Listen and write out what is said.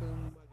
başkanının